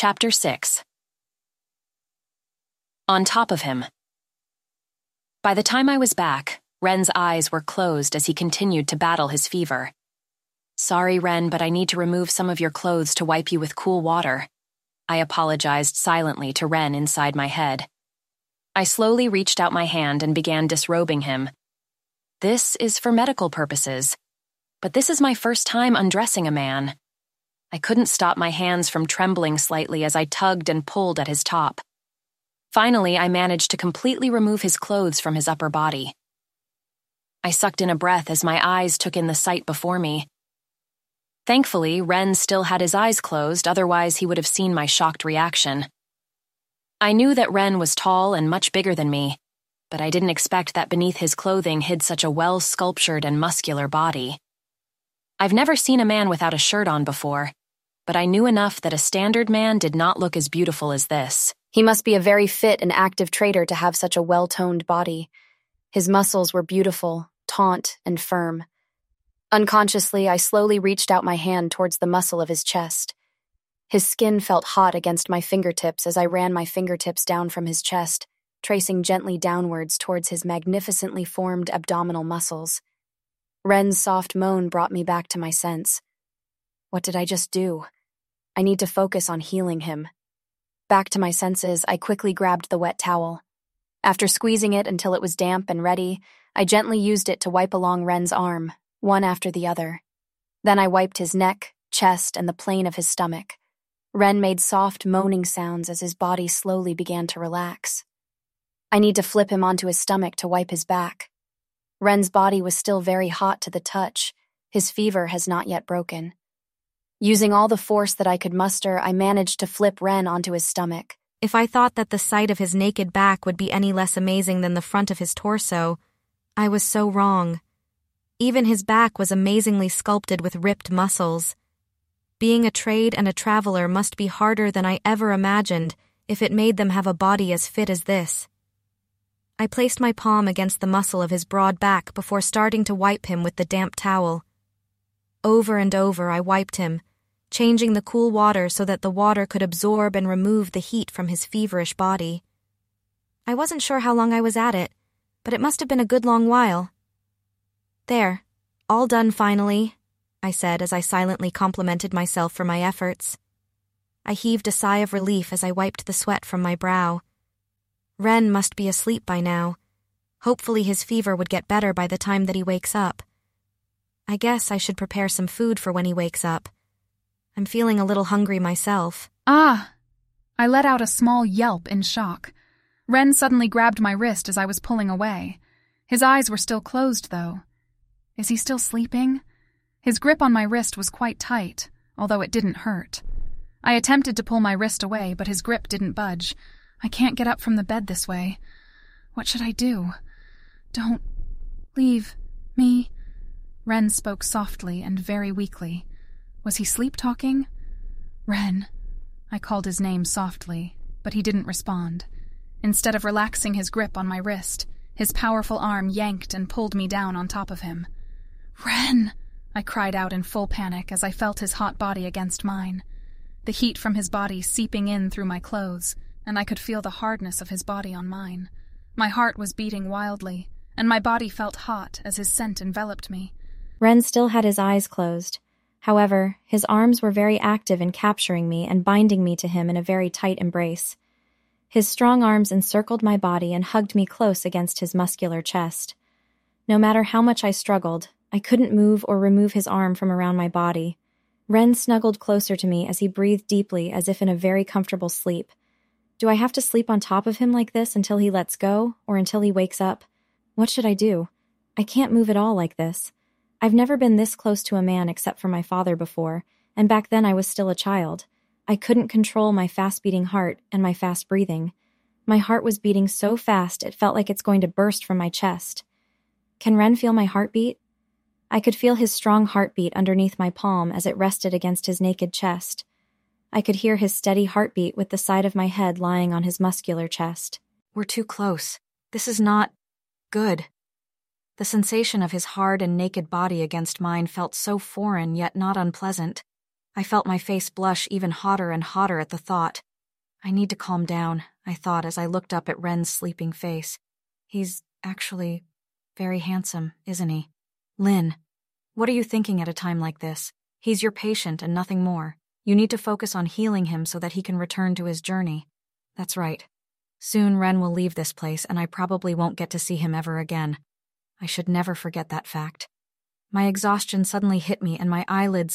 Chapter 6 On top of him. By the time I was back, Ren's eyes were closed as he continued to battle his fever. Sorry, Ren, but I need to remove some of your clothes to wipe you with cool water. I apologized silently to Ren inside my head. I slowly reached out my hand and began disrobing him. This is for medical purposes, but this is my first time undressing a man. I couldn't stop my hands from trembling slightly as I tugged and pulled at his top. Finally, I managed to completely remove his clothes from his upper body. I sucked in a breath as my eyes took in the sight before me. Thankfully, Ren still had his eyes closed, otherwise, he would have seen my shocked reaction. I knew that Ren was tall and much bigger than me, but I didn't expect that beneath his clothing hid such a well sculptured and muscular body. I've never seen a man without a shirt on before, but I knew enough that a standard man did not look as beautiful as this. He must be a very fit and active trader to have such a well toned body. His muscles were beautiful, taut, and firm. Unconsciously, I slowly reached out my hand towards the muscle of his chest. His skin felt hot against my fingertips as I ran my fingertips down from his chest, tracing gently downwards towards his magnificently formed abdominal muscles. Ren's soft moan brought me back to my sense. What did I just do? I need to focus on healing him. Back to my senses, I quickly grabbed the wet towel. After squeezing it until it was damp and ready, I gently used it to wipe along Ren's arm, one after the other. Then I wiped his neck, chest, and the plane of his stomach. Ren made soft, moaning sounds as his body slowly began to relax. I need to flip him onto his stomach to wipe his back. Ren's body was still very hot to the touch. His fever has not yet broken. Using all the force that I could muster, I managed to flip Ren onto his stomach. If I thought that the sight of his naked back would be any less amazing than the front of his torso, I was so wrong. Even his back was amazingly sculpted with ripped muscles. Being a trade and a traveler must be harder than I ever imagined if it made them have a body as fit as this. I placed my palm against the muscle of his broad back before starting to wipe him with the damp towel. Over and over I wiped him, changing the cool water so that the water could absorb and remove the heat from his feverish body. I wasn't sure how long I was at it, but it must have been a good long while. There, all done finally, I said as I silently complimented myself for my efforts. I heaved a sigh of relief as I wiped the sweat from my brow. Ren must be asleep by now. Hopefully his fever would get better by the time that he wakes up. I guess I should prepare some food for when he wakes up. I'm feeling a little hungry myself. Ah! I let out a small yelp in shock. Ren suddenly grabbed my wrist as I was pulling away. His eyes were still closed, though. Is he still sleeping? His grip on my wrist was quite tight, although it didn't hurt. I attempted to pull my wrist away, but his grip didn't budge. I can't get up from the bed this way. What should I do? Don't leave me. Ren spoke softly and very weakly. Was he sleep talking? Ren. I called his name softly, but he didn't respond. Instead of relaxing his grip on my wrist, his powerful arm yanked and pulled me down on top of him. Ren! I cried out in full panic as I felt his hot body against mine. The heat from his body seeping in through my clothes, and I could feel the hardness of his body on mine. My heart was beating wildly, and my body felt hot as his scent enveloped me. Ren still had his eyes closed. However, his arms were very active in capturing me and binding me to him in a very tight embrace. His strong arms encircled my body and hugged me close against his muscular chest. No matter how much I struggled, I couldn't move or remove his arm from around my body. Ren snuggled closer to me as he breathed deeply as if in a very comfortable sleep. Do I have to sleep on top of him like this until he lets go, or until he wakes up? What should I do? I can't move at all like this. I've never been this close to a man except for my father before, and back then I was still a child. I couldn't control my fast beating heart and my fast breathing. My heart was beating so fast it felt like it's going to burst from my chest. Can Ren feel my heartbeat? I could feel his strong heartbeat underneath my palm as it rested against his naked chest. I could hear his steady heartbeat with the side of my head lying on his muscular chest. We're too close. This is not good. The sensation of his hard and naked body against mine felt so foreign yet not unpleasant. I felt my face blush even hotter and hotter at the thought. I need to calm down, I thought as I looked up at Ren's sleeping face. He's actually very handsome, isn't he? Lynn, what are you thinking at a time like this? He's your patient and nothing more. You need to focus on healing him so that he can return to his journey. That's right. Soon Ren will leave this place, and I probably won't get to see him ever again. I should never forget that fact. My exhaustion suddenly hit me, and my eyelids suddenly